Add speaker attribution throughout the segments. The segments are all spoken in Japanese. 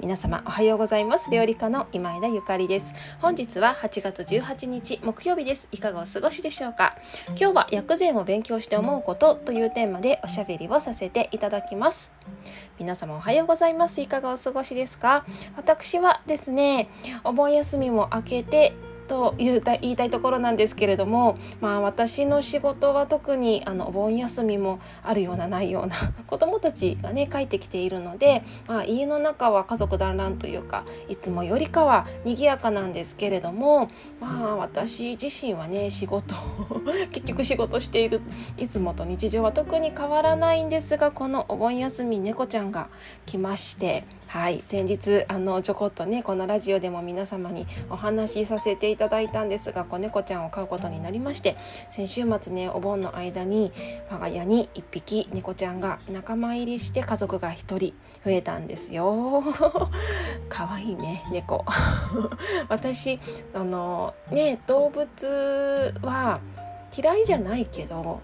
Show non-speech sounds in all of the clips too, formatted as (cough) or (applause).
Speaker 1: 皆様おはようございます。料理家の今枝ゆかりです。本日は8月18日木曜日です。いかがお過ごしでしょうか？今日は薬膳を勉強して思うことというテーマでおしゃべりをさせていただきます。皆様おはようございます。いかがお過ごしですか？私はですねお盆休みも明けてと言い言いたいところなんですけれども、まあ、私の仕事は特にあのお盆休みもあるようなないような (laughs) 子どもたちがね帰ってきているので、まあ、家の中は家族団らんというかいつもよりかは賑やかなんですけれども、まあ、私自身はね仕事 (laughs) 結局仕事しているいつもと日常は特に変わらないんですがこのお盆休み猫ちゃんが来まして。はい先日あのちょこっとねこのラジオでも皆様にお話しさせていただいたんですが子猫ちゃんを飼うことになりまして先週末ねお盆の間に我が家に1匹猫ちゃんが仲間入りして家族が1人増えたんですよ。(laughs) 可愛いいね猫。(laughs) 私あのね動物は嫌いじゃないけど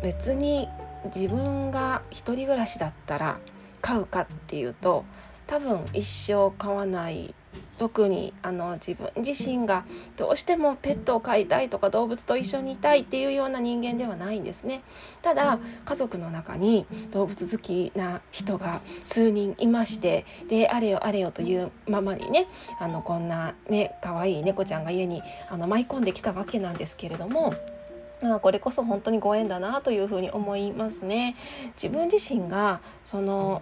Speaker 1: 別に自分が一人暮らしだったら飼うかっていうと多分一生飼わない特にあの自分自身がどうしてもペットを飼いたいとか動物と一緒にいたいっていうような人間ではないんですねただ家族の中に動物好きな人が数人いましてであれよあれよというままにねあのこんなね可愛い猫ちゃんが家にあの舞い込んできたわけなんですけれども。まあ、これこそ本当にご縁だなというふうに思いますね。自分自身がその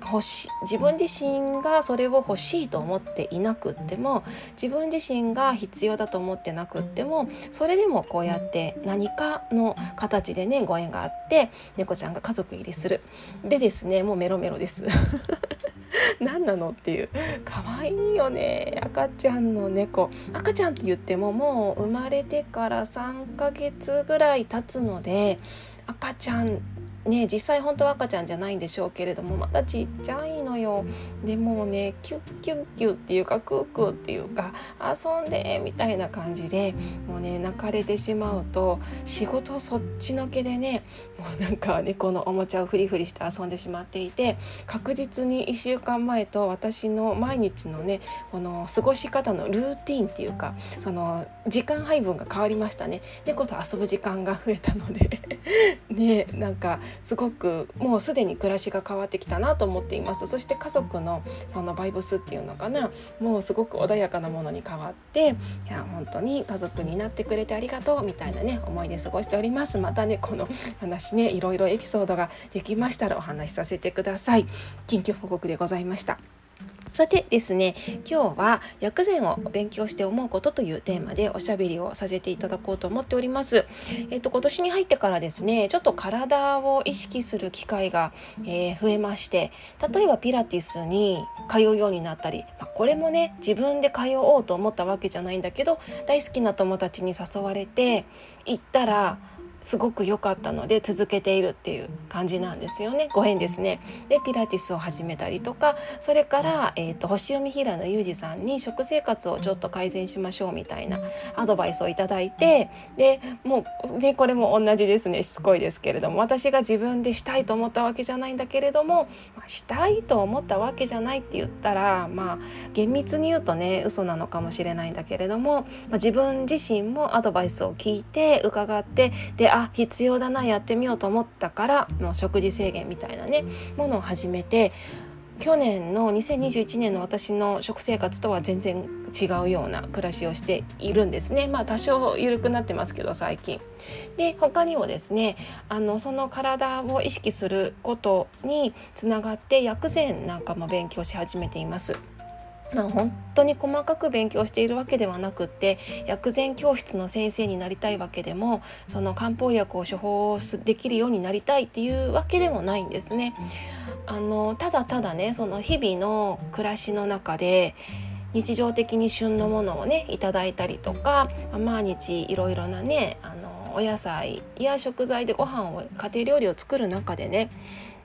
Speaker 1: 欲し自分自身がそれを欲しいと思っていなくっても自分自身が必要だと思ってなくってもそれでもこうやって何かの形でねご縁があって猫ちゃんが家族入りする。でですねもうメロメロです。(laughs) 何なのっていう。可愛いよね赤ちゃんの猫。赤ちゃんって言ってももう生まれてから3ヶ月ぐらい経つので赤ちゃんね実際本当は赤ちゃんじゃないんでしょうけれどもまだちっちゃいのよ。でもねキュッキュッキュッっていうかクークーっていうか遊んでみたいな感じでもうね泣かれてしまうと仕事そっちのけでねもうなんか猫のおもちゃをフリフリして遊んでしまっていて確実に1週間前と私の毎日のねこの過ごし方のルーティンっていうかその時間配分が変わりましたね。猫と遊ぶ時間が増えたので (laughs) ねなんかすごくもうすでに暮らしが変わってきたなと思っています。そして家族のそのバイブスっていうのかな。もうすごく穏やかなものに変わっていや本当に家族になってくれてありがとうみたいなね思いで過ごしております。またねこの話ねいろいろエピソードができましたらお話しさせてください。近況報告でございました。さてですね今日は薬膳を勉強して思うことというテーマでおしゃべりをさせていただこうと思っております。えっと今年に入ってからですねちょっと体を意識する機会が、えー、増えまして例えばピラティスに通うようになったり、まあ、これもね自分で通おうと思ったわけじゃないんだけど大好きな友達に誘われて行ったらすごく良かったので続けているっていう感じなんですよねご縁ですね。でピラティスを始めたりとかそれから、えーと、星読み平野裕二さんに食生活をちょっと改善しましょうみたいなアドバイスをいただいてでもう、ね、これも同じですねしつこいですけれども私が自分でしたいと思ったわけじゃないんだけれども、したいと思ったわけじゃないって言ったらまあ厳密に言うとね嘘なのかもしれないんだけれども、まあ、自分自身もアドバイスを聞いて伺ってであ必要だなやってみようと思ったからもう食事制限みたいなねものを始めて去年の2021年の私の食生活とは全然違うような暮らしをしているんですねまあ多少緩くなってますけど最近。で他にもですねあのその体を意識することにつながって薬膳なんかも勉強し始めています。まあ、本当に細かく勉強しているわけではなくって薬膳教室の先生になりたいわけでもその漢方薬を処方できるようになりたいっていうわけでもないんですね。あのただただねその日々の暮らしの中で日常的に旬のものをねいただいたりとか毎日いろいろなねあのお野菜や食材でご飯を家庭料理を作る中でね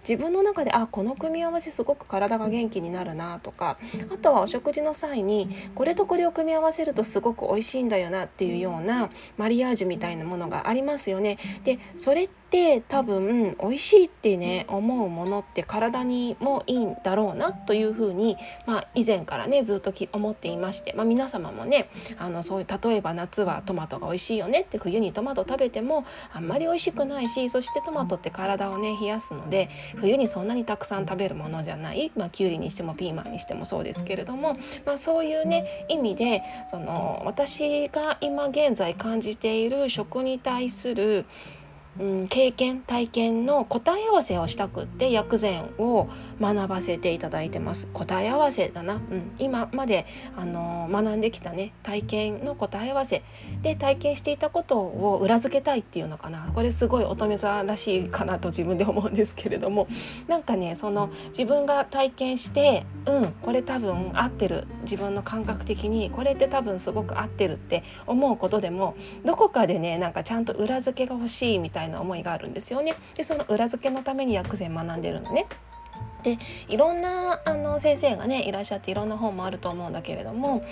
Speaker 1: 自分の中であこの組み合わせすごく体が元気になるなとかあとはお食事の際にこれとこれを組み合わせるとすごく美味しいんだよなっていうようなマリアージュみたいなものがありますよね。でそれって多分美味しいってね思うものって体にもいいんだろうなというふうに、まあ、以前からねずっと思っていまして、まあ、皆様もねあのそういう例えば夏はトマトが美味しいよねって冬にトマト食べてもあんまり美味しくないしそしてトマトって体をね冷やすので冬にそんなにたくさん食べるものじゃない、まあ、きゅうりにしてもピーマンにしてもそうですけれども、まあ、そういうね意味でその私が今現在感じている食に対するうん、経験体験の答え合わせをしたくって薬膳を学ばせていただいてます。答え合わせだな、うん、今まで、あの学んできたね体験の答え合わせで体験していたことを裏付けたいっていうのかな。これすごい乙女座らしいかなと自分で思うんですけれども。(laughs) なんかねその自分が体験してうんこれ多分合ってる。自分の感覚的にこれって多分すごく合ってるって思うことでもどこかでねなんかちゃんと裏付けが欲しいみたいな思いがあるんですよね。でその裏付けのために薬膳学んでるのね。でいろんなあの先生がねいらっしゃっていろんな本もあると思うんだけれども、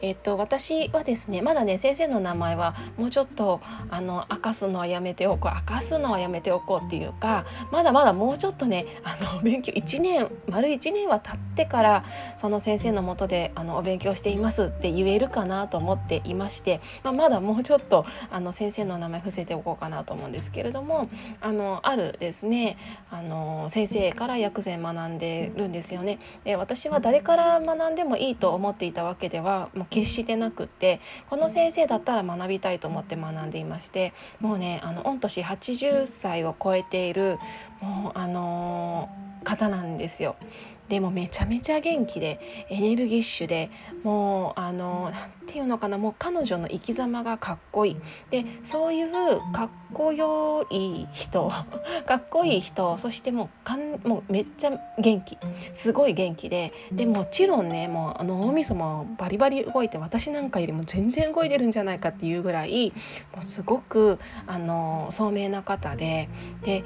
Speaker 1: えっと、私はですねまだね先生の名前はもうちょっとあの明かすのはやめておこう明かすのはやめておこうっていうかまだまだもうちょっとねあの勉強1年丸1年は経ってからその先生のもとであのお勉強していますって言えるかなと思っていまして、まあ、まだもうちょっとあの先生の名前伏せておこうかなと思うんですけれどもあのあるですねあの先生から薬膳学んでるんですよね。で私は誰から学んでもいいと思っていたわけではもう決してなくってこの先生だったら学びたいと思って学んでいましてもうねあの御年80歳を超えているもうあのー、方なんですよ。でもめちゃめちゃ元気でエネルギッシュでもうあの何て言うのかなもう彼女の生き様がかっこいいでそういうかっこよい人 (laughs) かっこいい人そしてもうかんもうめっちゃ元気すごい元気ででもちろんねもう脳みそもバリバリ動いて私なんかよりも全然動いてるんじゃないかっていうぐらいもうすごくあの聡明な方でで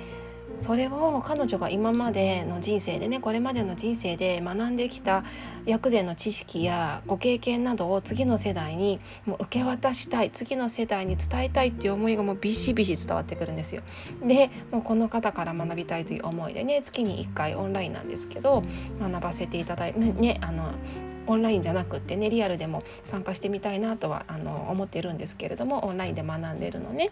Speaker 1: それを彼女が今までの人生でねこれまでの人生で学んできた薬膳の知識やご経験などを次の世代にもう受け渡したい次の世代に伝えたいっていう思いがもうビシビシ伝わってくるんですよ。でもうこの方から学びたいという思いでね月に1回オンラインなんですけど学ばせていただいてねあのオンラインじゃなくってねリアルでも参加してみたいなとはあの思ってるんですけれどもオンラインで学んでるのね。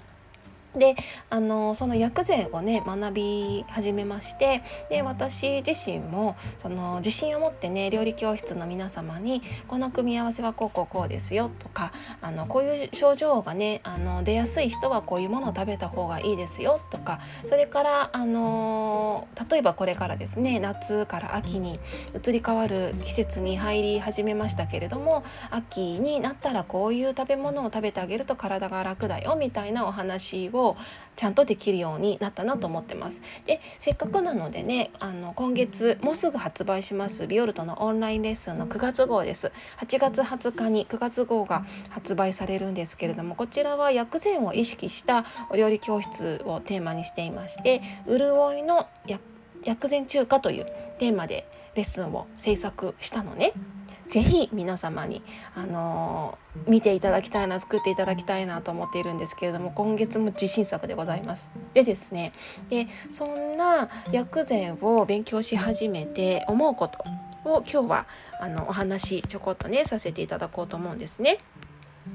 Speaker 1: であのその薬膳をね学び始めましてで私自身もその自信を持ってね料理教室の皆様にこの組み合わせはこうこうこうですよとかあのこういう症状がねあの出やすい人はこういうものを食べた方がいいですよとかそれからあの例えばこれからですね夏から秋に移り変わる季節に入り始めましたけれども秋になったらこういう食べ物を食べてあげると体が楽だよみたいなお話ををちゃんとできるようになったなと思ってます。でせっかくなのでねあの今月もうすぐ発売しますビオルトのオンラインレッスンの9月号です。8月20日に9月号が発売されるんですけれどもこちらは薬膳を意識したお料理教室をテーマにしていまして潤いの薬膳中華というテーマでレッスンを制作したのね。ぜひ皆様に、あのー、見ていただきたいな作っていただきたいなと思っているんですけれども今月も自信作でございます。でですねでそんな薬膳を勉強し始めて思うことを今日はあのお話ちょこっとねさせていただこうと思うんですね。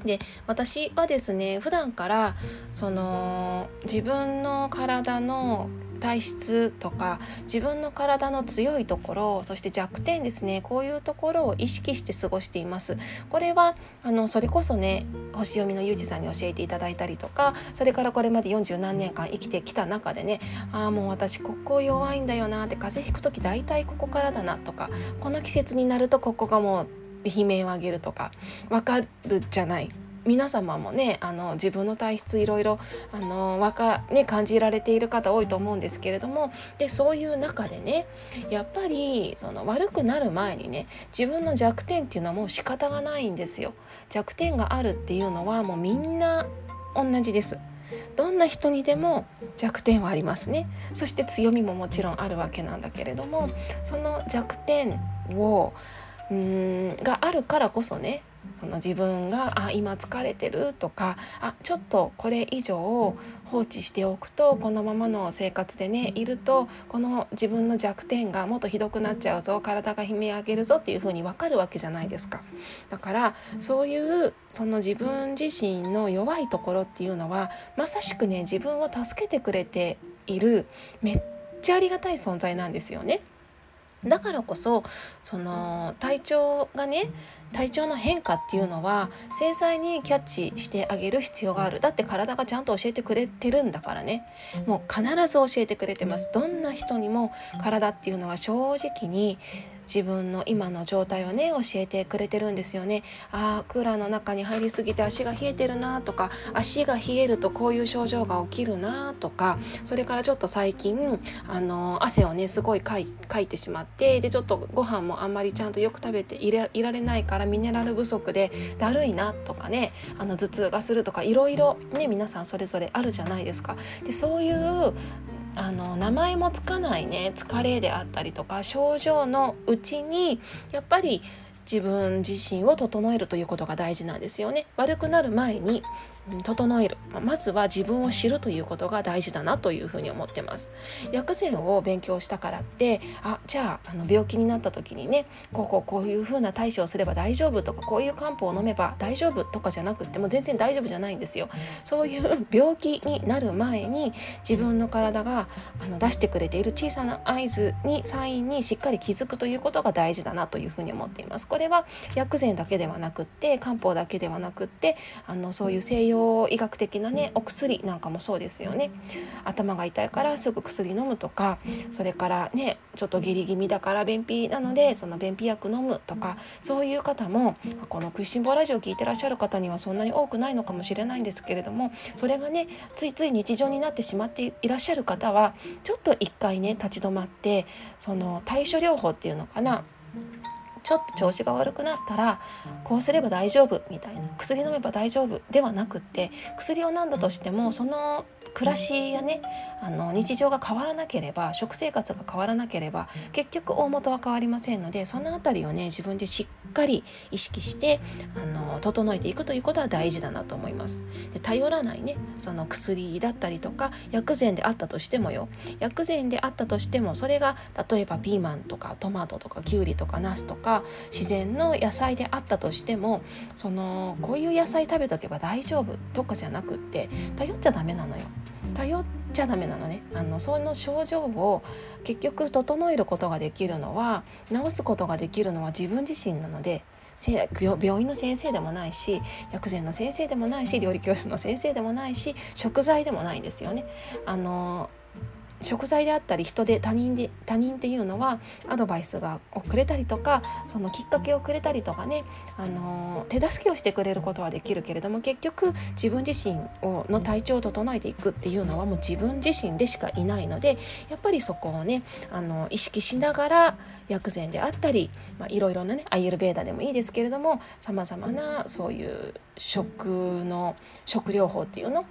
Speaker 1: で私はですね普段からその自分の体の体質とか自分の体の強いところそして弱点ですねこういうところを意識して過ごしています。これはあのそれこそね星読みのゆうじさんに教えていただいたりとかそれからこれまで40何年間生きてきた中でねああもう私ここ弱いんだよなって風邪ひく時大体ここからだなとかこの季節になるとここがもう悲鳴を上げるとか分かるじゃない皆様もねあの自分の体質いろいろあのわか、ね、感じられている方多いと思うんですけれどもでそういう中でねやっぱりその悪くなる前にね自分の弱点っていうのはもう仕方がないんですよ。弱点があるっていうのはもうみんな同じです。どんな人にでも弱点はありますねそして強みももちろんあるわけなんだけれどもその弱点をうんがあるからこそねその自分があ今疲れてるとかあちょっとこれ以上放置しておくとこのままの生活でねいるとこの自分の弱点がもっとひどくなっちゃうぞ体が悲鳴上げるぞっていう風に分かるわけじゃないですか。だからそういうその自分自身の弱いところっていうのはまさしくね自分を助けてくれているめっちゃありがたい存在なんですよね。だからこそその体調がね体調の変化っていうのは繊細にキャッチしてあげる必要がある。だって体がちゃんと教えてくれてるんだからね。もう必ず教えてくれてます。どんな人にも体っていうのは正直に自分の今の状態をね教えてくれてるんですよねあークーラーの中に入りすぎて足が冷えてるなとか足が冷えるとこういう症状が起きるなとかそれからちょっと最近あの汗をねすごいかいかいてしまってでちょっとご飯もあんまりちゃんとよく食べていれいられないからミネラル不足でだるいなとかねあの頭痛がするとかいろいろね皆さんそれぞれあるじゃないですか。でそういうあの名前もつかないね疲れであったりとか症状のうちにやっぱり自分自身を整えるということが大事なんですよね。悪くなる前に整える。まずは自分を知るということが大事だなというふうに思ってます。薬膳を勉強したからってあじゃああの病気になった時にねこうこうこういうふうな対処をすれば大丈夫とかこういう漢方を飲めば大丈夫とかじゃなくっても全然大丈夫じゃないんですよ。そういう病気になる前に自分の体があの出してくれている小さな合図にサインにしっかり気づくということが大事だなというふうに思っています。これは薬膳だけではなくって漢方だけではなくってあのそういう西洋医学的なねお薬なんかもそうですよね。頭が痛いからすぐ薬飲むとかそれからねちょっと下痢気味だから便秘なのでその便秘薬飲むとかそういう方もこの「食いしん坊ラジオ」聞いてらっしゃる方にはそんなに多くないのかもしれないんですけれどもそれがねついつい日常になってしまっていらっしゃる方はちょっと一回ね立ち止まってその対処療法っていうのかなちょっと調子が悪くなったらこうすれば大丈夫みたいな。薬飲めば大丈夫ではなくって薬を飲んだとしてもその暮らしやねあの日常が変わらなければ食生活が変わらなければ結局大元は変わりませんのでその辺りをね自分でしっかり意識してあの整えていくということは大事だなと思います。で頼らないねその薬だったりとか薬膳であったとしてもよ薬膳であったとしてもそれが例えばピーマンとかトマトとかきゅうりとかナスとか自然の野菜であったとしてもそのこういう野菜食べとけば大丈夫とかじゃなくって頼っちゃダメなのよ。頼っちゃダメなのねあのその症状を結局整えることができるのは治すことができるのは自分自身なので病院の先生でもないし薬膳の先生でもないし料理教室の先生でもないし食材でもないんですよね。あの食材であったり人で他人で他人っていうのはアドバイスがをくれたりとかそのきっかけをくれたりとかね、あの手助けをしてくれることはできるけれども結局自分自身をの体調を整えていくっていうのはもう自分自身でしかいないのでやっぱりそこをねあの意識しながら薬膳であったり、まあ、いろいろなねアイエルベーダでもいいですけれどもさまざまなそういう食の食療法っていうの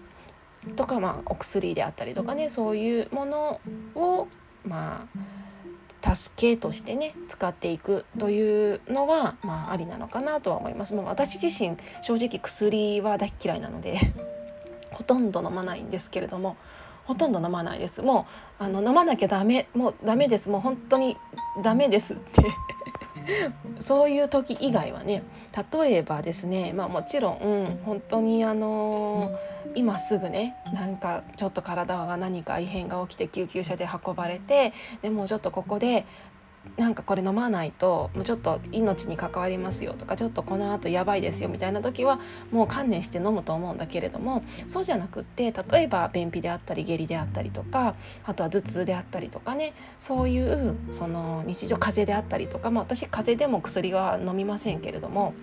Speaker 1: とか、まあ、お薬であったりとかねそういうものをまあ助けとしてね使っていくというのは、まあ、ありなのかなとは思います。もう私自身正直薬は大嫌いなので (laughs) ほとんど飲まないんですけれどもほとんど飲まないです。もうあの飲まなきゃダメもうダメです。もう本当にダメですって。(laughs) そういう時以外はね例えばですねまあもちろん、うん、本当にあのー、今すぐねなんかちょっと体が何か異変が起きて救急車で運ばれてでもちょっとここでなんかこれ飲まないともうちょっと命に関わりますよとかちょっとこの後やばいですよみたいな時はもう観念して飲むと思うんだけれどもそうじゃなくって例えば便秘であったり下痢であったりとかあとは頭痛であったりとかねそういうその日常風邪であったりとか、まあ、私風邪でも薬は飲みませんけれども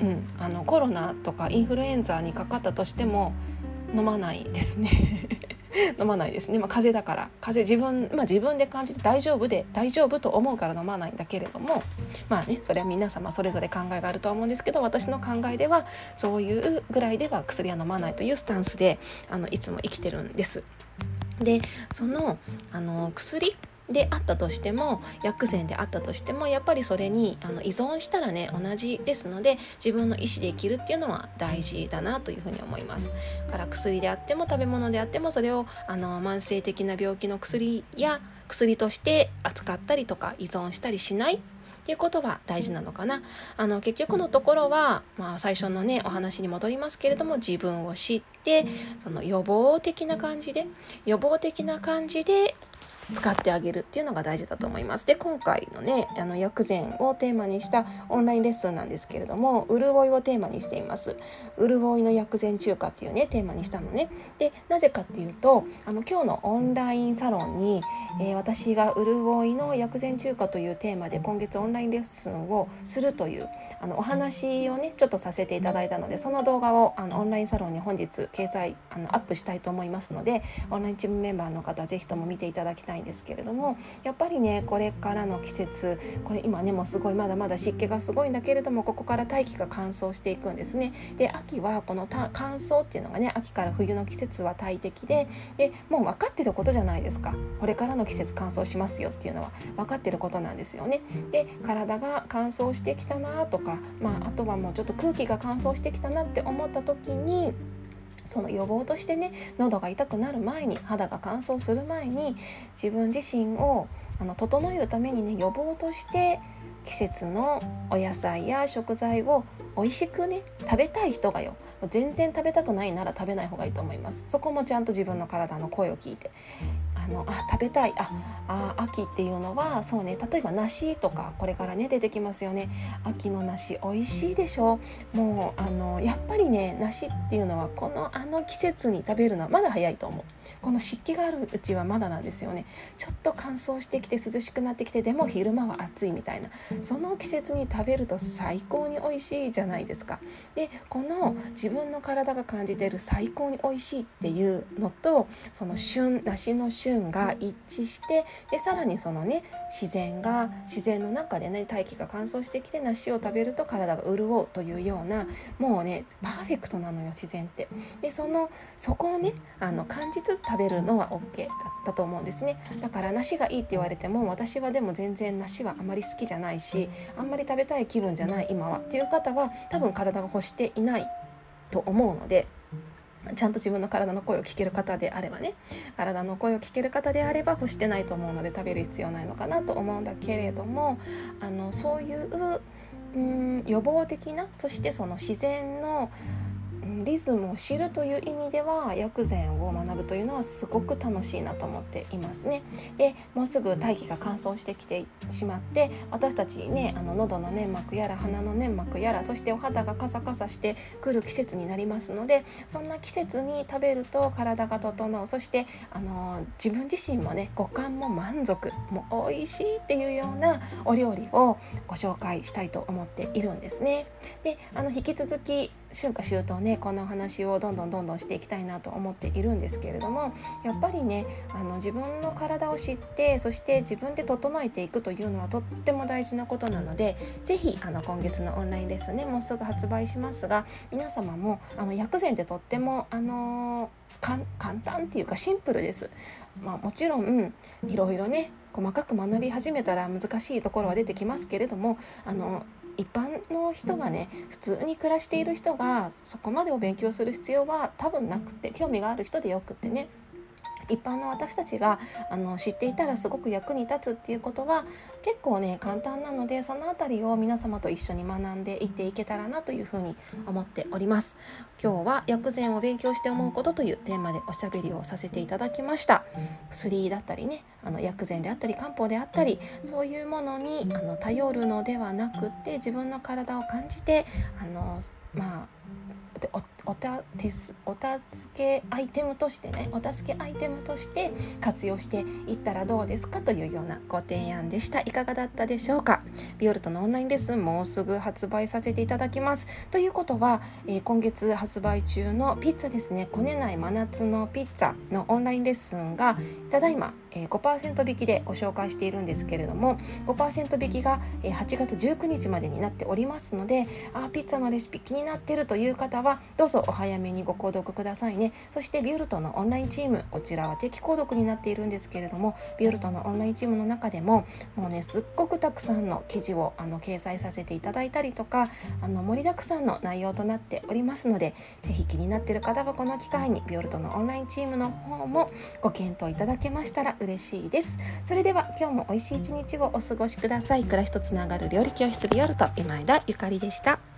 Speaker 1: うん、あのコロナとかインフルエンザにかかったとしても飲まないですね。(laughs) 飲まないですね、まあ、風邪だから。風邪自分、まあ、自分で感じて大丈夫で大丈夫と思うから飲まないんだけれどもまあねそれは皆様それぞれ考えがあるとは思うんですけど私の考えではそういうぐらいでは薬は飲まないというスタンスであのいつも生きてるんです。でそのあの薬であったとしても薬膳であったとしてもやっぱりそれにあの依存したらね同じですので自分の意思で生きるっていうのは大事だなというふうに思います。から薬であっても食べ物であってもそれをあの慢性的な病気の薬や薬として扱ったりとか依存したりしないっていうことは大事なのかな。あの結局のところは、まあ、最初のねお話に戻りますけれども自分を知ってその予防的な感じで予防的な感じで使ってあげるっていうのが大事だと思います。で今回のねあの薬膳をテーマにしたオンラインレッスンなんですけれども潤いをテーマにしています。潤いの薬膳中華っていうねテーマにしたのね。でなぜかっていうとあの今日のオンラインサロンに、えー、私が潤いの薬膳中華というテーマで今月オンラインレッスンをするというあのお話をねちょっとさせていただいたのでその動画をあのオンラインサロンに本日掲載あのアップしたいと思いますのでオンラインチームメンバーの方は是非とも見ていただきたいんですけれどもやっぱりねこれからの季節これ今ねもうすごいまだまだ湿気がすごいんだけれどもここから大気が乾燥していくんですね。で秋はこの乾燥っていうのがね秋から冬の季節は大敵ででもう分かってることじゃないですかこれからの季節乾燥しますよっていうのは分かってることなんですよね。で体が乾燥してきたなとか、まあ、あとはもうちょっと空気が乾燥してきたなって思った時にその予防としてね喉が痛くなる前に肌が乾燥する前に自分自身をあの整えるためにね予防として季節のお野菜や食材を美味しくね食べたい人がよ全然食べたくないなら食べない方がいいと思います。そこもちゃんと自分の体の声を聞いて。あのあ食べたい。ああ秋っていうのはそうね。例えば梨とかこれからね出てきますよね。秋の梨美味しいでしょ。もうあのやっぱりね梨っていうのはこのあの季節に食べるのはまだ早いと思う。この湿気があるうちはまだなんですよね。ちょっと乾燥してきて涼しくなってきてでも昼間は暑いみたいなその季節に食べると最高に美味しいじゃないですか。でこの自分の体が感じている最高に美味しいっていうのとその旬梨の旬運が一致してでさらにそのね自然が自然の中でね大気が乾燥してきて梨を食べると体が潤うというようなもうねパーフェクトなのよ自然って。でそのそこをねあの感じつつ食べるのは OK だったと思うんですねだから梨がいいって言われても私はでも全然梨はあまり好きじゃないしあんまり食べたい気分じゃない今はっていう方は多分体が欲していないと思うので。ちゃんと自分の体の声を聞ける方であればね体の声を聞ける方であれば干してないと思うので食べる必要ないのかなと思うんだけれどもあのそういううん予防的なそしてその自然のリズムを知るという意味では薬膳を学ぶというのはすごく楽しいなと思っていますね。でもうすぐ大気が乾燥してきてしまって私たちねあの喉の粘膜やら鼻の粘膜やらそしてお肌がカサカサしてくる季節になりますのでそんな季節に食べると体が整うそしてあの自分自身もね五感も満足もう美味しいっていうようなお料理をご紹介したいと思っているんですね。であの引き続き春夏秋冬ねこの話をどんどんどんどんしていきたいなと思っているんですけれどもやっぱりねあの自分の体を知ってそして自分で整えていくというのはとっても大事なことなので是非今月のオンラインレッスンねもうすぐ発売しますが皆様もあの薬膳ってとってもあの簡単っていうかシンプルです。まあ、もちろんいろいろね細かく学び始めたら難しいところは出てきますけれどもあの一般の人がね普通に暮らしている人がそこまでを勉強する必要は多分なくて興味がある人でよくってね。一般の私たちがあの知っていたらすごく役に立つっていうことは結構ね簡単なのでその辺りを皆様と一緒に学んでいっていけたらなというふうに思っております。今日は薬膳を勉強して思うことというテーマでおしゃべりをさせていただきました。薬だったりねあの薬膳であったり漢方であったりそういうものにあの頼るのではなくって自分の体を感じてあのまあおたすお助けアイテムとしてねお助けアイテムとして活用していったらどうですかというようなご提案でした。いかがだったでしょうか？ビオルトのオンラインレッスンもうすぐ発売させていただきます。ということは、えー、今月発売中のピッツァですね。こねない真夏のピッツァのオンラインレッスンがただいまえー、5%引きでご紹介しているんですけれども5%引きが、えー、8月19日までになっておりますのであピッツァのレシピ気になってるという方はどうぞお早めにご購読くださいね。そしてビオルトのオンラインチームこちらは定期購読になっているんですけれどもビオルトのオンラインチームの中でももうねすっごくたくさんの記事をあの掲載させていただいたりとかあの盛りだくさんの内容となっておりますので是非気になっている方はこの機会にビオルトのオンラインチームの方もご検討いただけましたら嬉しいです。それでは今日も美味しい一日をお過ごしください。暮らしとつながる料理教室ビオルト今枝ゆかりでした。